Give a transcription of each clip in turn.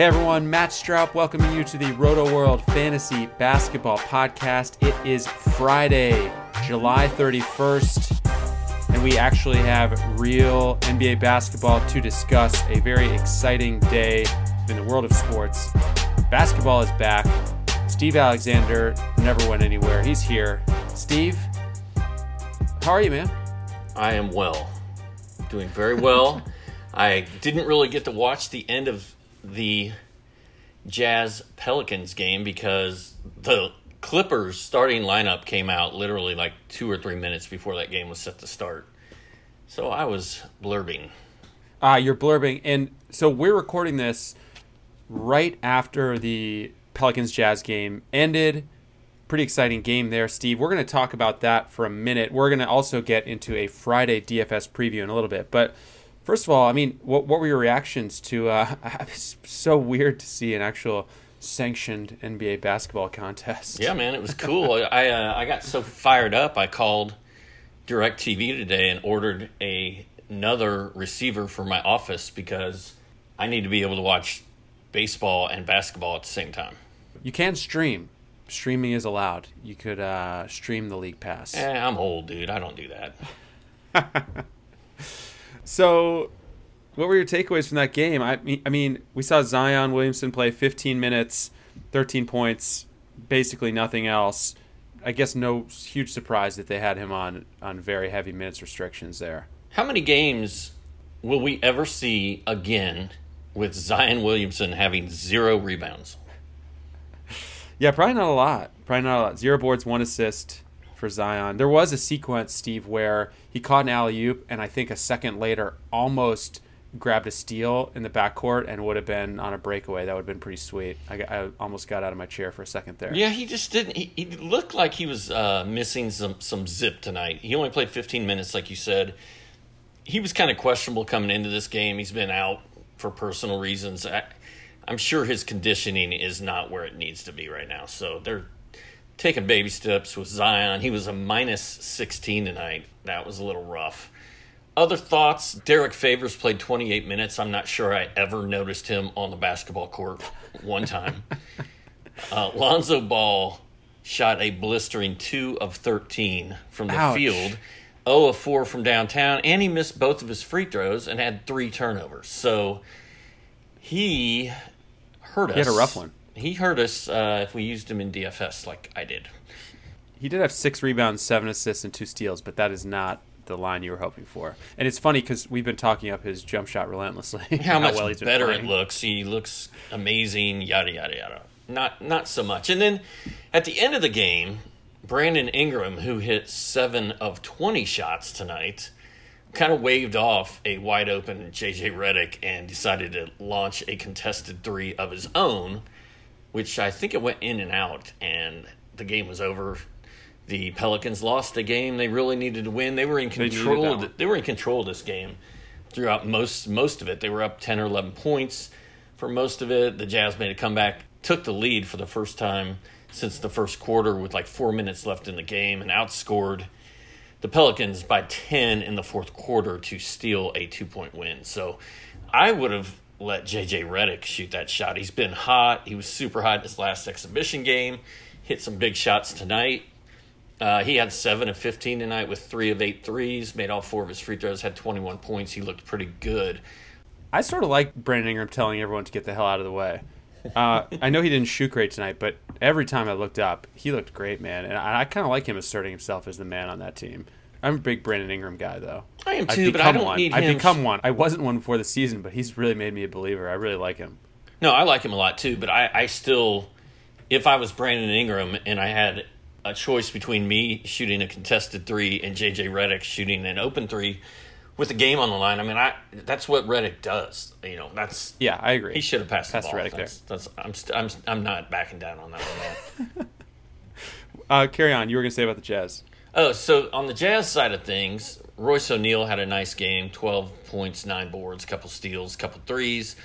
Hey everyone, Matt Straub welcoming you to the Roto World Fantasy Basketball Podcast. It is Friday, July 31st, and we actually have real NBA basketball to discuss. A very exciting day in the world of sports. Basketball is back. Steve Alexander never went anywhere. He's here. Steve, how are you, man? I am well. Doing very well. I didn't really get to watch the end of the Jazz Pelicans game because the Clippers starting lineup came out literally like two or three minutes before that game was set to start. So I was blurbing. Ah, uh, you're blurbing. And so we're recording this right after the Pelicans Jazz game ended. Pretty exciting game there, Steve. We're going to talk about that for a minute. We're going to also get into a Friday DFS preview in a little bit. But First of all, I mean, what what were your reactions to? Uh, it's so weird to see an actual sanctioned NBA basketball contest. Yeah, man, it was cool. I uh, I got so fired up. I called DirecTV today and ordered a another receiver for my office because I need to be able to watch baseball and basketball at the same time. You can stream. Streaming is allowed. You could uh, stream the league pass. Eh, I'm old, dude. I don't do that. So, what were your takeaways from that game? I mean, I mean, we saw Zion Williamson play 15 minutes, 13 points, basically nothing else. I guess no huge surprise that they had him on on very heavy minutes restrictions there. How many games will we ever see again with Zion Williamson having zero rebounds? Yeah, probably not a lot. Probably not a lot. Zero boards, one assist for Zion. There was a sequence, Steve, where he caught an alley oop, and I think a second later almost grabbed a steal in the backcourt and would have been on a breakaway. That would have been pretty sweet. I, I almost got out of my chair for a second there. Yeah, he just didn't. He, he looked like he was uh, missing some some zip tonight. He only played 15 minutes, like you said. He was kind of questionable coming into this game. He's been out for personal reasons. I, I'm sure his conditioning is not where it needs to be right now. So they're taking baby steps with Zion. He was a minus 16 tonight. That was a little rough. Other thoughts Derrick Favors played 28 minutes. I'm not sure I ever noticed him on the basketball court one time. uh, Lonzo Ball shot a blistering 2 of 13 from the Ouch. field, 0 of 4 from downtown, and he missed both of his free throws and had three turnovers. So he hurt us. He had a rough one he hurt us uh, if we used him in DFS like I did. He did have six rebounds, seven assists, and two steals, but that is not the line you were hoping for. And it's funny because we've been talking up his jump shot relentlessly. How, how much well better it looks. He looks amazing. Yada yada yada. Not not so much. And then at the end of the game, Brandon Ingram, who hit seven of twenty shots tonight, kind of waved off a wide open JJ Redick and decided to launch a contested three of his own which I think it went in and out, and the game was over. The Pelicans lost a game they really needed to win. They were in control. They, they were in control of this game throughout most most of it. They were up ten or eleven points for most of it. The Jazz made a comeback, took the lead for the first time since the first quarter with like four minutes left in the game, and outscored the Pelicans by ten in the fourth quarter to steal a two point win. So I would have let JJ Redick shoot that shot. He's been hot. He was super hot in his last exhibition game. Hit some big shots tonight. Uh, he had seven of 15 tonight with three of eight threes, made all four of his free throws, had 21 points. He looked pretty good. I sort of like Brandon Ingram telling everyone to get the hell out of the way. Uh, I know he didn't shoot great tonight, but every time I looked up, he looked great, man. And I, I kind of like him asserting himself as the man on that team. I'm a big Brandon Ingram guy, though. I am too, but I don't one. need him. I've become one. I wasn't one before the season, but he's really made me a believer. I really like him. No, I like him a lot too, but I, I still, if I was Brandon Ingram and I had a choice between me shooting a contested three and JJ Redick shooting an open three with the game on the line, I mean, I that's what Redick does. You know, that's yeah, I agree. He should have passed, passed the ball. Redick that's, there. That's, I'm, st- I'm I'm not backing down on that one. uh, carry on. You were going to say about the Jazz. Oh, so on the Jazz side of things, Royce O'Neale had a nice game 12 points, nine boards, couple steals, couple threes.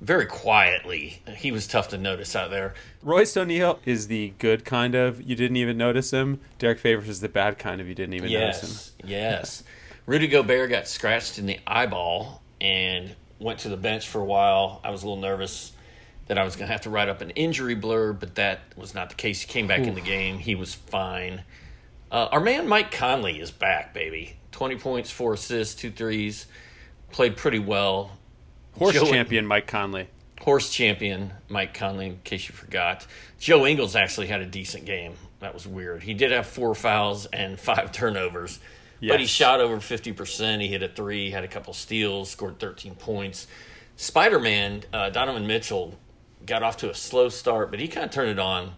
Very quietly. He was tough to notice out there. Royce O'Neale is the good kind of you didn't even notice him. Derrick Favors is the bad kind of you didn't even yes, notice him. Yes. Rudy Gobert got scratched in the eyeball and went to the bench for a while. I was a little nervous that I was going to have to write up an injury blurb, but that was not the case. He came back Ooh. in the game. He was fine. Uh, our man Mike Conley is back, baby. 20 points, four assists, two threes. Played pretty well. Horse Joe champion Mike Conley. Horse champion Mike Conley, in case you forgot. Joe Ingles actually had a decent game. That was weird. He did have four fouls and five turnovers, yes. but he shot over 50%. He hit a three, had a couple steals, scored 13 points. Spider Man, uh, Donovan Mitchell, got off to a slow start, but he kind of turned it on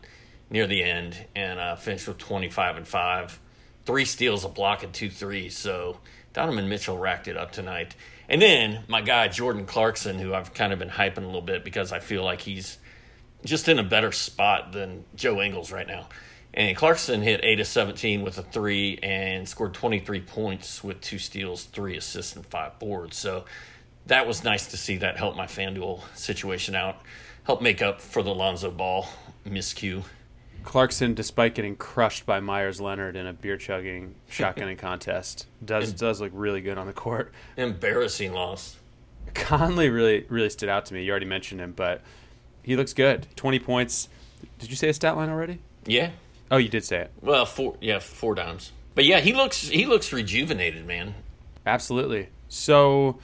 near the end and uh, finished with 25 and 5. Three steals, a block, and two threes. So Donovan Mitchell racked it up tonight. And then my guy, Jordan Clarkson, who I've kind of been hyping a little bit because I feel like he's just in a better spot than Joe Ingles right now. And Clarkson hit 8 of 17 with a three and scored 23 points with two steals, three assists, and five boards. So that was nice to see that help my FanDuel situation out, help make up for the Lonzo Ball miscue. Clarkson, despite getting crushed by Meyers Leonard in a beer chugging shotgunning contest, does does look really good on the court. Embarrassing loss. Conley really really stood out to me. You already mentioned him, but he looks good. Twenty points. Did you say a stat line already? Yeah. Oh, you did say it. Well, four yeah, four downs. But yeah, he looks he looks rejuvenated, man. Absolutely. So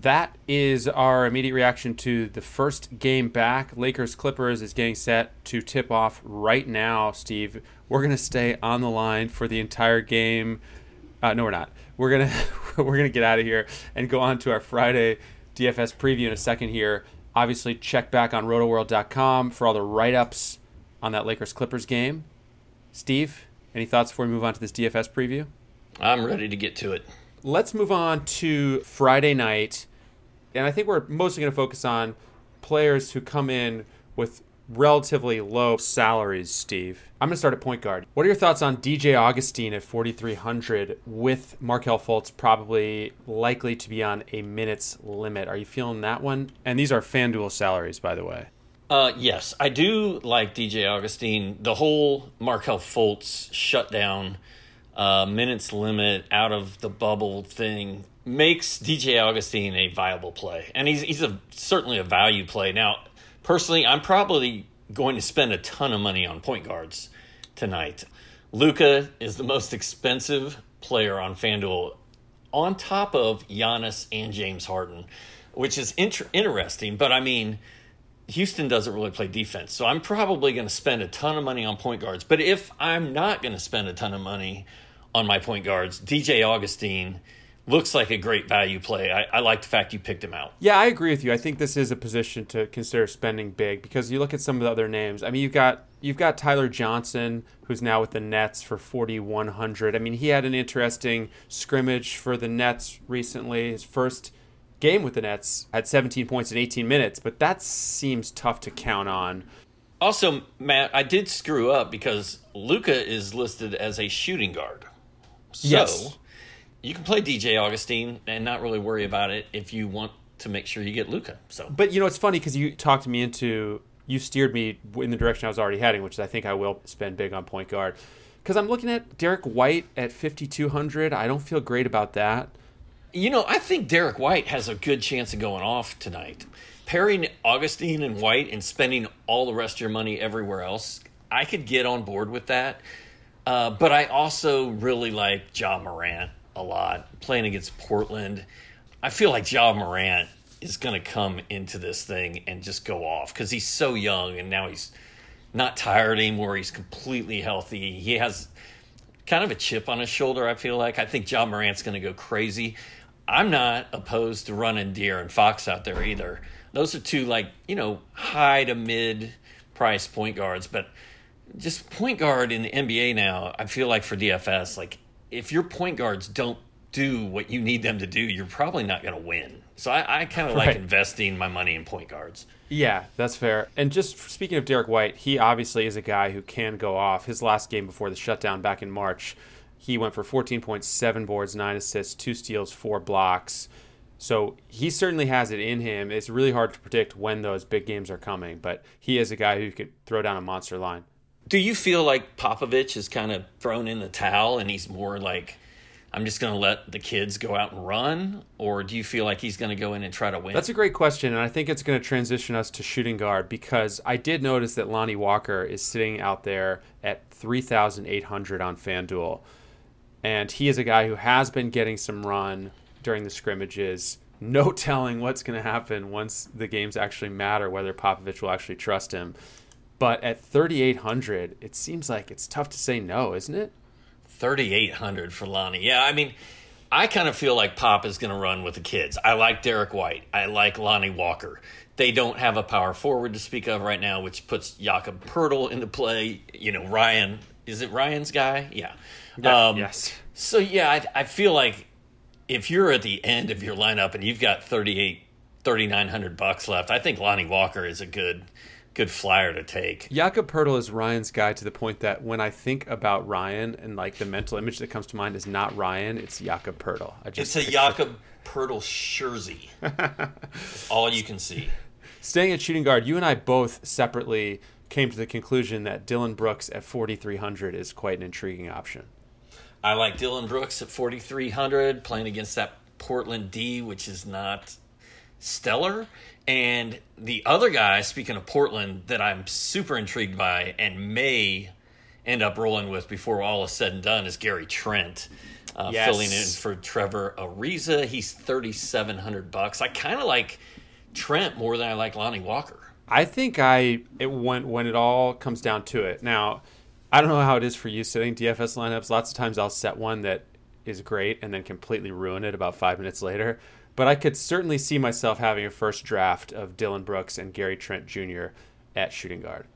that is our immediate reaction to the first game back. Lakers Clippers is getting set to tip off right now, Steve. We're going to stay on the line for the entire game. Uh, no, we're not. We're going to we're going to get out of here and go on to our Friday DFS preview in a second here. Obviously, check back on rotoworld.com for all the write-ups on that Lakers Clippers game. Steve, any thoughts before we move on to this DFS preview? I'm ready to get to it. Let's move on to Friday night and I think we're mostly going to focus on players who come in with relatively low salaries, Steve. I'm going to start at point guard. What are your thoughts on DJ Augustin at 4,300 with Markelle Fultz probably likely to be on a minutes limit? Are you feeling that one? And these are FanDuel salaries, by the way. Uh, yes, I do like DJ Augustin. The whole Markelle Fultz shutdown, uh, minutes limit out of the bubble thing makes DJ Augustin a viable play, and he's he's a certainly a value play. Now, personally, I'm probably going to spend a ton of money on point guards tonight. Luka is the most expensive player on FanDuel, on top of Giannis and James Harden, which is inter- interesting. But I mean, Houston doesn't really play defense, so I'm probably going to spend a ton of money on point guards. But if I'm not going to spend a ton of money on my point guards, DJ Augustin looks like a great value play. I, I, like the fact you picked him out. Yeah, I agree with you. I think this is a position to consider spending big because you look at some of the other names. I mean, you've got you've got Tyler Johnson, who's now with the Nets for forty one hundred. I mean, he had an interesting scrimmage for the Nets recently. His first game with the Nets had seventeen points in eighteen minutes, but that seems tough to count on. Also, Matt, I did screw up because Luka is listed as a shooting guard. So, yes you can play DJ Augustin and not really worry about it if you want to make sure you get Luka. So, but you know, it's funny because you talked me into you steered me in the direction I was already heading, which is I think I will spend big on point guard. Because I'm looking at Derrick White at 5,200. I don't feel great about that. You know, I think Derrick White has a good chance of going off tonight. Pairing Augustin and White and spending all the rest of your money everywhere else, I could get on board with that. Uh, but I also really like Ja Morant a lot, playing against Portland. I feel like Ja Morant is going to come into this thing and just go off because he's so young and now he's not tired anymore. He's completely healthy. He has kind of a chip on his shoulder, I feel like. I think Ja Morant's going to go crazy. I'm not opposed to running De'Aaron Fox out there either. Those are two, like, you know, high to mid price point guards, but just point guard in the NBA now, I feel like for DFS, like if your point guards don't do what you need them to do, you're probably not going to win. So I, I kind of right. like investing my money in point guards. Yeah, that's fair. And just speaking of Derrick White, he obviously is a guy who can go off. His last game before the shutdown back in March, he went for 14.7 boards, 9 assists, 2 steals, 4 blocks. So he certainly has it in him. It's really hard to predict when those big games are coming, but he is a guy who could throw down a monster line do you feel like Popovich is kind of thrown in the towel and he's more like I'm just going to let the kids go out and run? Or do you feel like he's going to go in and try to win? That's a great question. And I think it's going to transition us to shooting guard because I did notice that Lonnie Walker is sitting out there at 3,800 on FanDuel. And he is a guy who has been getting some run during the scrimmages. No telling what's going to happen once the games actually matter, whether Popovich will actually trust him. But at 3,800, it seems like it's tough to say no, isn't it? 3,800 for Lonnie. Yeah, I mean, I kind of feel like Pop is going to run with the kids. I like Derrick White. I like Lonnie Walker. They don't have a power forward to speak of right now, which puts Jakob Poeltl into play. You know, Ryan. Is it Ryan's guy? Yeah. yeah um, yes. So, yeah, I, I feel like if you're at the end of your lineup and you've got 38, 3,900 bucks left, I think Lonnie Walker is a good – good flyer to take. Jakob Poeltl is Ryan's guy to the point that when I think about Ryan and like the mental image that comes to mind is not Ryan, it's Jakob Poeltl. I just it's a Jakob Poeltl jersey. all you can see. Staying at shooting guard, you and I both separately came to the conclusion that Dillon Brooks at 4,300 is quite an intriguing option. I like Dillon Brooks at 4,300 playing against that Portland D, which is not stellar. And the other guy, speaking of Portland, that I'm super intrigued by and may end up rolling with before all is said and done is Gary Trent. Uh, yes. filling in for Trevor Ariza. He's thirty seven hundred bucks. I kind of like Trent more than I like Lonnie Walker. I think I it when when it all comes down to it. Now, I don't know how it is for you setting DFS lineups. Lots of times I'll set one that is great and then completely ruin it about five minutes later. But I could certainly see myself having a first draft of Dillon Brooks and Gary Trent Jr. at shooting guard.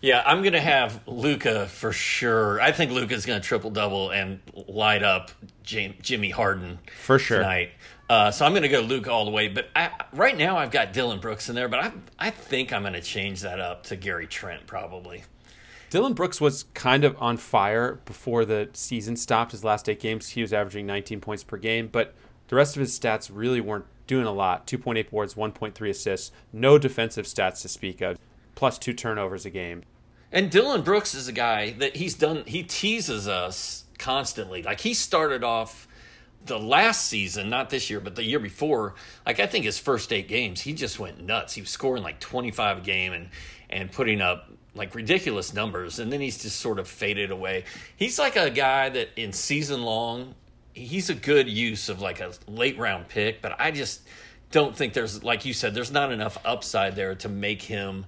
Yeah, I'm going to have Luka for sure. I think Luka's going to triple double and light up Jimmy Harden for sure tonight. Uh, so I'm going to go Luka all the way. But I, right now I've got Dillon Brooks in there, but I I think I'm going to change that up to Gary Trent probably. Dillon Brooks was kind of on fire before the season stopped. His last eight games, he was averaging 19 points per game, but the rest of his stats really weren't doing a lot 2.8 boards, 1.3 assists, no defensive stats to speak of, plus two turnovers a game. And Dillon Brooks is a guy that he's done, he teases us constantly. Like he started off the last season, not this year, but the year before, like I think his first eight games, he just went nuts. He was scoring like 25 a game and, and putting up like ridiculous numbers. And then he's just sort of faded away. He's like a guy that in season long, he's a good use of like a late round pick, but I just don't think there's like you said, there's not enough upside there to make him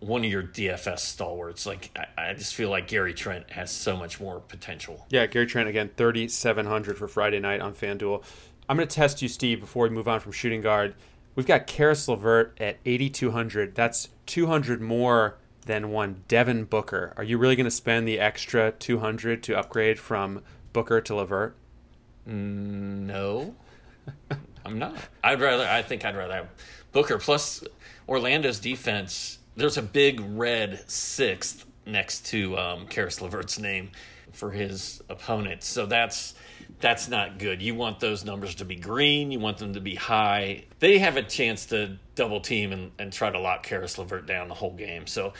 one of your DFS stalwarts. Like I, I just feel like Gary Trent has so much more potential. Yeah, Gary Trent again, thirty seven hundred for Friday night on FanDuel. I'm going to test you, Steve, before we move on from shooting guard. We've got Caris LeVert at 8,200. That's 200 more than one Devin Booker. Are you really going to spend the extra 200 to upgrade from Booker to LeVert? No, I'm not. I'd rather. I think I'd rather have Booker. Plus, Orlando's defense. There's a big red sixth next to um, Caris LeVert's name for his opponent. So that's that's not good. You want those numbers to be green. You want them to be high. They have a chance to double team and, and try to lock Caris LeVert down the whole game. So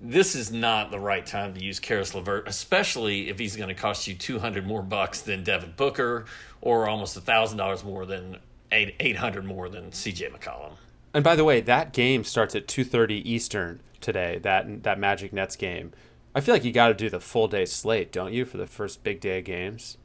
this is not the right time to use Caris LeVert, especially if he's going to cost you 200 more bucks than Devin Booker or almost $1,000 more than 800 more than CJ McCollum. And by the way, that game starts at 2:30 Eastern today, that that Magic Nets game. I feel like you got to do the full day slate, don't you, for the first big day of games?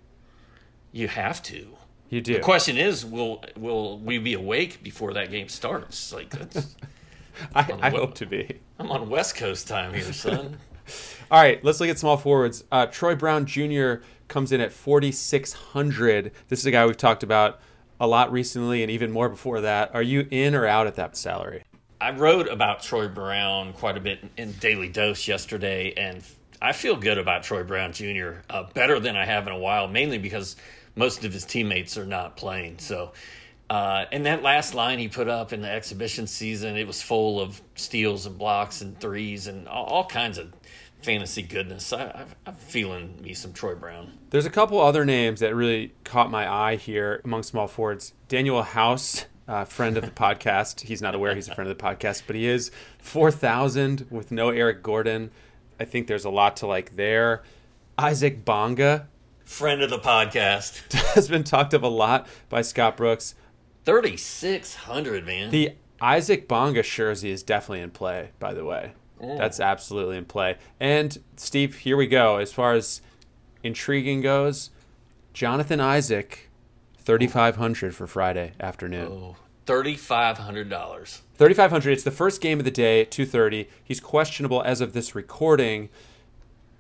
You have to. You do. The question is, will will we be awake before that game starts? Like that's I, I hope to be. I'm on West Coast time here, son. All right, let's look at small forwards. Uh, Troy Brown Jr. comes in at 4,600. This is a guy we've talked about a lot recently and even more before that. Are you in or out at that salary? I wrote about Troy Brown quite a bit in Daily Dose yesterday, and I feel good about Troy Brown Jr. Uh, better than I have in a while, mainly because most of his teammates are not playing. So uh, and that last line he put up in the exhibition season, it was full of steals and blocks and threes and all, all kinds of fantasy goodness. I, am feeling me some Troy Brown. There's a couple other names that really caught my eye here among small forwards. Danuel House, uh, friend of the podcast. He's not aware he's a friend of the podcast, but he is 4,000 with no Eric Gordon. I think there's a lot to like there. Isaac Bonga, friend of the podcast, has been talked of a lot by Scott Brooks. Thirty six hundred, man. The Isaac Bonga jersey is definitely in play. By the way, mm. that's absolutely in play. And Steve, here we go. As far as intriguing goes, Jonathan Isaac, thirty five hundred for Friday afternoon. Oh. Thirty five hundred dollars. Thirty five hundred. It's the first game of the day at two thirty. He's questionable as of this recording.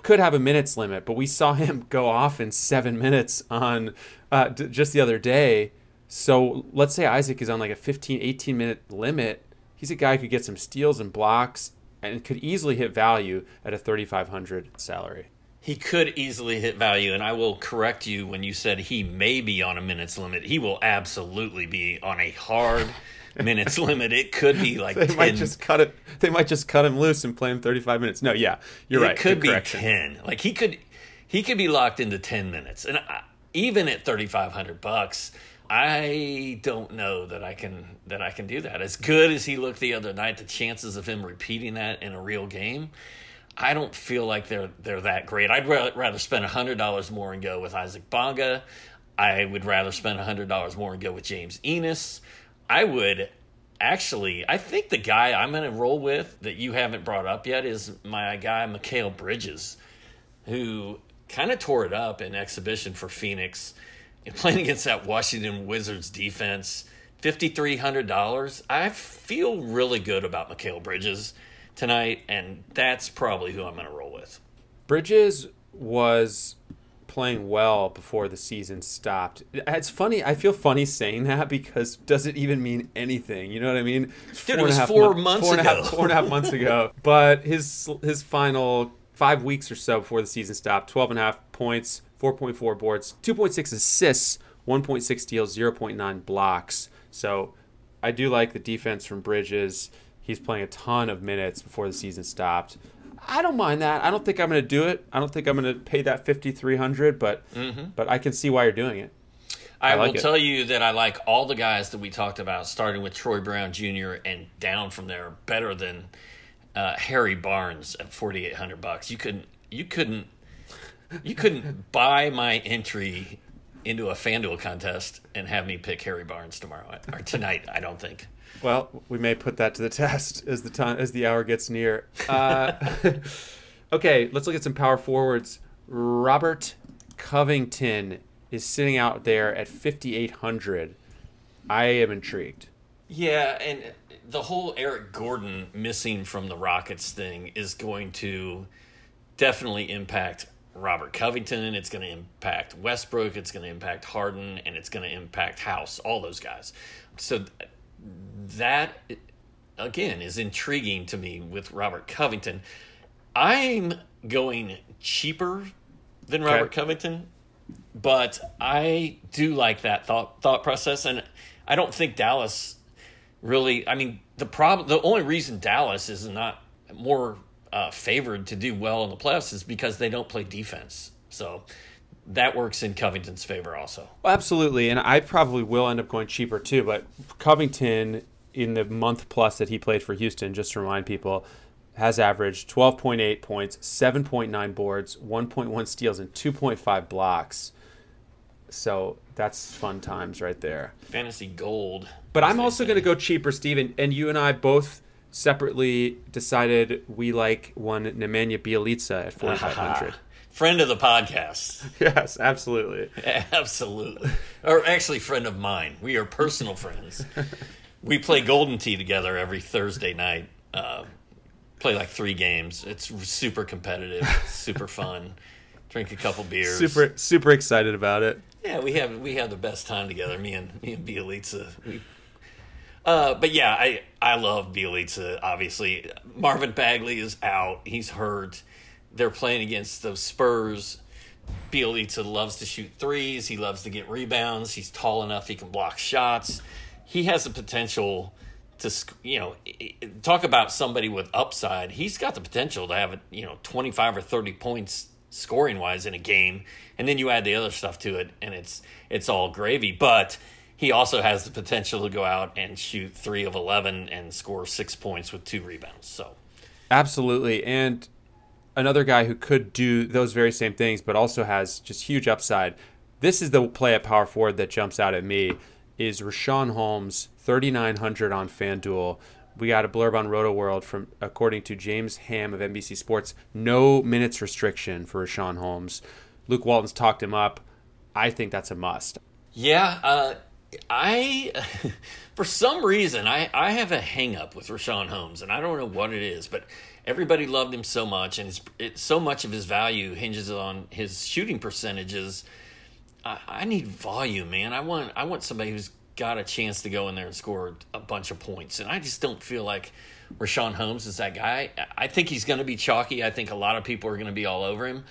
Could have a minutes limit, but we saw him go off in seven minutes on uh, d- just the other day. So let's say Isaac is on like a 15, 18 minute limit. He's a guy who could get some steals and blocks and could easily hit value at a 3,500 salary he could easily hit value, and I will correct you when you said he may be on a minutes limit. He will absolutely be on a hard minutes limit. It could be like they 10. might just cut it. They might just cut him loose and play him thirty five minutes. No, yeah, you're it right. It could be ten. Like he could, he could be locked into ten minutes, and I, even at thirty five hundred bucks. I don't know that I can that I can do that. As good as he looked the other night, the chances of him repeating that in a real game, I don't feel like they're they're that great. I'd rather spend hundred dollars more and go with Isaac Bonga. I would rather spend hundred dollars more and go with James Ennis. I would actually. I think the guy I'm going to roll with that you haven't brought up yet is my guy Mikal Bridges, who kind of tore it up in exhibition for Phoenix, playing against that Washington Wizards defense. Fifty three hundred dollars. I feel really good about Mikal Bridges tonight, and that's probably who I'm going to roll with. Bridges was playing well before the season stopped. It's funny. I feel funny saying that because does it even mean anything? You know what I mean? Dude, it was four months four ago. And half, four and a half months ago. But his his final five weeks or so before the season stopped, 12 and a half points, 4.4 boards, 2.6 assists, 1.6 steals, 0.9 blocks. So I do like the defense from Bridges. He's playing a ton of minutes before the season stopped. I don't mind that. I don't think I'm going to do it. I don't think I'm going to pay that 5300 but mm-hmm. but I can see why you're doing it. I, I like will it. tell you that I like all the guys that we talked about, starting with Troy Brown Jr. and down from there, better than uh, Harry Barnes at 4800 bucks. You couldn't you couldn't you couldn't buy my entry into a FanDuel contest and have me pick Harry Barnes tomorrow or tonight. I don't think. Well, we may put that to the test as the time as the hour gets near. Uh, okay, let's look at some power forwards. Robert Covington is sitting out there at 5800. I am intrigued. Yeah, and the whole Eric Gordon missing from the Rockets thing is going to definitely impact Robert Covington. It's going to impact Westbrook. It's going to impact Harden, and it's going to impact House. All those guys. So that again is intriguing to me with Robert Covington. I'm going cheaper than Robert okay. Covington, but I do like that thought thought process, and I don't think Dallas really. I mean, the problem, the only reason Dallas is not more uh, favored to do well in the playoffs is because they don't play defense. So that works in Covington's favor also. Absolutely, and I probably will end up going cheaper too. But Covington in the month plus that he played for Houston, just to remind people, has averaged 12.8 points, 7.9 boards, 1.1 steals, and 2.5 blocks. So that's fun times right there. Fantasy gold. But I'm also going to go cheaper, Steven. And you and I both separately decided we like one Nemanja Bjelica at 4,500. friend of the podcast. Yes, absolutely. absolutely. Or actually, friend of mine. We are personal friends. We play Golden Tee together every Thursday night. Uh, play like three games. It's super competitive, super fun. Drink a couple beers. Super super excited about it. Yeah, we have we have the best time together. Me and me and. We, uh, but yeah, I I love Bjelica. Obviously, Marvin Bagley is out. He's hurt. They're playing against the Spurs. Bjelica loves to shoot threes. He loves to get rebounds. He's tall enough. He can block shots he has the potential to you know talk about somebody with upside. He's got the potential to have you know twenty five or thirty points scoring wise in a game, and then you add the other stuff to it, and it's it's all gravy. But he also has the potential to go out and shoot three of eleven and score six points with two rebounds. So absolutely, and another guy who could do those very same things, but also has just huge upside. This is the play at power forward that jumps out at me is Richaun Holmes, 3,900 on FanDuel. We got a blurb on Rotoworld from, according to James Ham of NBC Sports, no minutes restriction for Richaun Holmes. Luke Walton's talked him up. I think that's a must. Yeah, uh, I, for some reason, I, I have a hang up with Richaun Holmes, and I don't know what it is, but everybody loved him so much, and it, so much of his value hinges on his shooting percentages. I, I need volume, man. I want I want somebody who's got a chance to go in there and score a bunch of points, and I just don't feel like Richaun Holmes is that guy. I think he's going to be chalky. I think a lot of people are going to be all over him.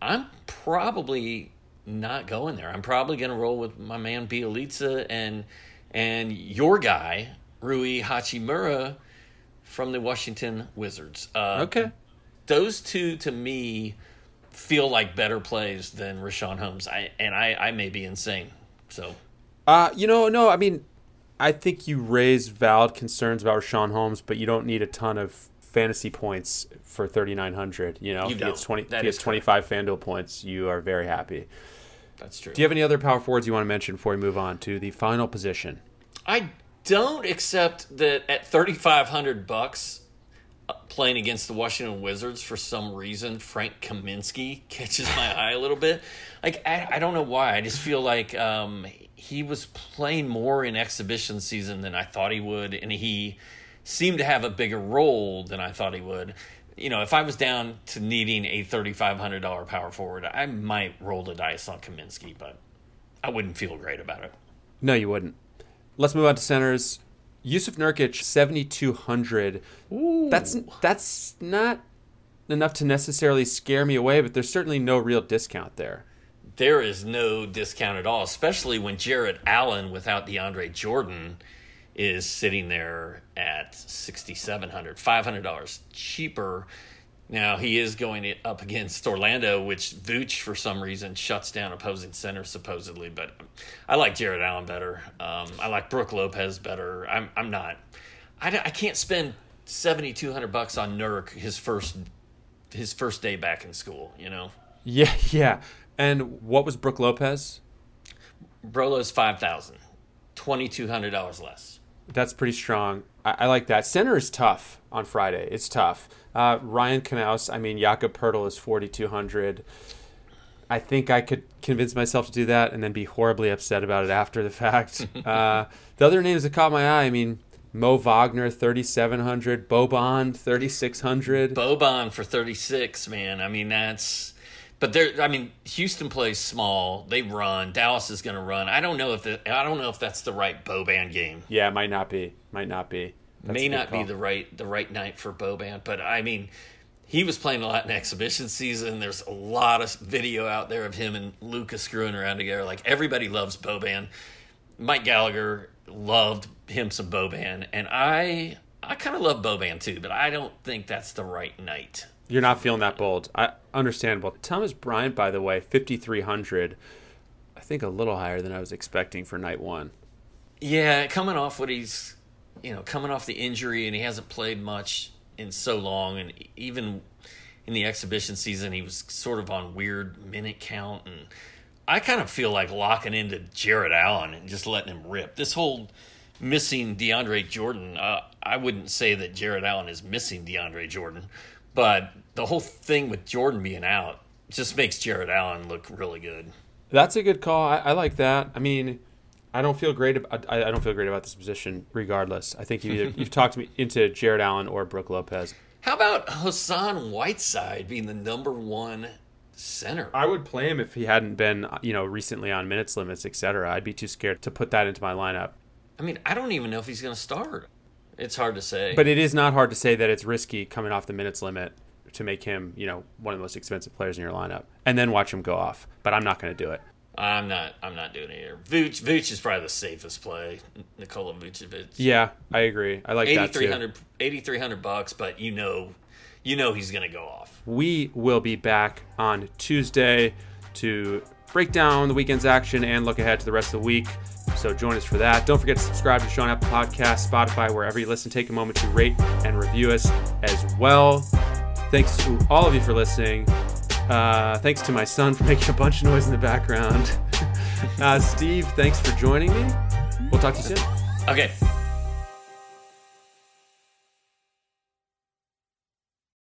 I'm probably not going there. I'm probably going to roll with my man Bjelica and and your guy Rui Hachimura from the Washington Wizards. Uh, okay, those two to me feel like better plays than Richaun Holmes. I and I, I may be insane. So, uh, you know, no, I mean, I think you raise valid concerns about Richaun Holmes, but you don't need a ton of fantasy points for 3900 you know? You if he gets 20 that if he gets 25 fanduel points you are very happy. That's true. Do you have any other power forwards you want to mention before we move on to the final position? I don't accept that at 3500 bucks playing against the Washington Wizards for some reason, Frank Kaminsky catches my eye a little bit. Like I, I don't know why. I just feel like um, he was playing more in exhibition season than I thought he would, and he seemed to have a bigger role than I thought he would. You know, if I was down to needing a thirty-five hundred dollar power forward, I might roll the dice on Kaminsky, but I wouldn't feel great about it. No, you wouldn't. Let's move on to centers. Jusuf Nurkic, 7,200. That's that's not enough to necessarily scare me away, but there's certainly no real discount there. There is no discount at all, especially when Jarrett Allen without DeAndre Jordan is sitting there at 6700 $500 cheaper now he is going up against Orlando, which Vooch for some reason shuts down opposing centers supposedly. But I like Jarrett Allen better. Um, I like Brook Lopez better. I'm I'm not. I, I can't spend seventy two hundred bucks on Nurk his first his first day back in school. You know. Yeah, yeah. And what was Brook Lopez? Brolo's five thousand. Twenty two hundred dollars less. That's pretty strong. I, I like that. Center is tough on Friday. It's tough. Uh, Ryan Knaus, I mean, Jakob Poeltl is 4,200. I think I could convince myself to do that and then be horribly upset about it after the fact. uh, the other names that caught my eye, I mean, Mo Wagner, 3,700. Boban, 3,600. Boban for 36, man. I mean, that's. But they're, I mean, Houston plays small. They run. Dallas is going to run. I don't know if the, I don't know if that's the right Boban game. Yeah, it might not be. Might not be. May not call. be the right the right night for Boban, but I mean, he was playing a lot in exhibition season. There's a lot of video out there of him and Lucas screwing around together. Like everybody loves Boban. Mike Gallagher loved him some Boban, and I I kind of love Boban too, but I don't think that's the right night. You're not feeling that bold. I understandable. Thomas Bryant, by the way, 5300. I think a little higher than I was expecting for night one. Yeah, coming off what he's you know, coming off the injury and he hasn't played much in so long, and even in the exhibition season, he was sort of on weird minute count, and I kind of feel like locking into Jarrett Allen and just letting him rip. This whole missing DeAndre Jordan, uh, I wouldn't say that Jarrett Allen is missing DeAndre Jordan, but the whole thing with Jordan being out just makes Jarrett Allen look really good. That's a good call. I, I like that. I mean, I don't feel great. About, I, I don't feel great about this position. Regardless, I think you either, you've talked me into Jarrett Allen or Brook Lopez. How about Hassan Whiteside being the number one center? I would play him if he hadn't been, you know, recently on minutes limits, etc. I'd be too scared to put that into my lineup. I mean, I don't even know if he's going to start. It's hard to say. But it is not hard to say that it's risky coming off the minutes limit to make him, you know, one of the most expensive players in your lineup, and then watch him go off. But I'm not going to do it. I'm not. I'm not doing it here. Vooch, Vooch is probably the safest play. Nikola Vucevic. Yeah, I agree. I like 8,300, 8,300 bucks, but you know, you know he's going to go off. We will be back on Tuesday to break down the weekend's action and look ahead to the rest of the week. So join us for that. Don't forget to subscribe to Sean Apple Podcast, Spotify, wherever you listen. Take a moment to rate and review us as well. thanks to all of you for listening. Uh, thanks to my son for making a bunch of noise in the background. uh, Steve, thanks for joining me. We'll talk to you soon. Okay.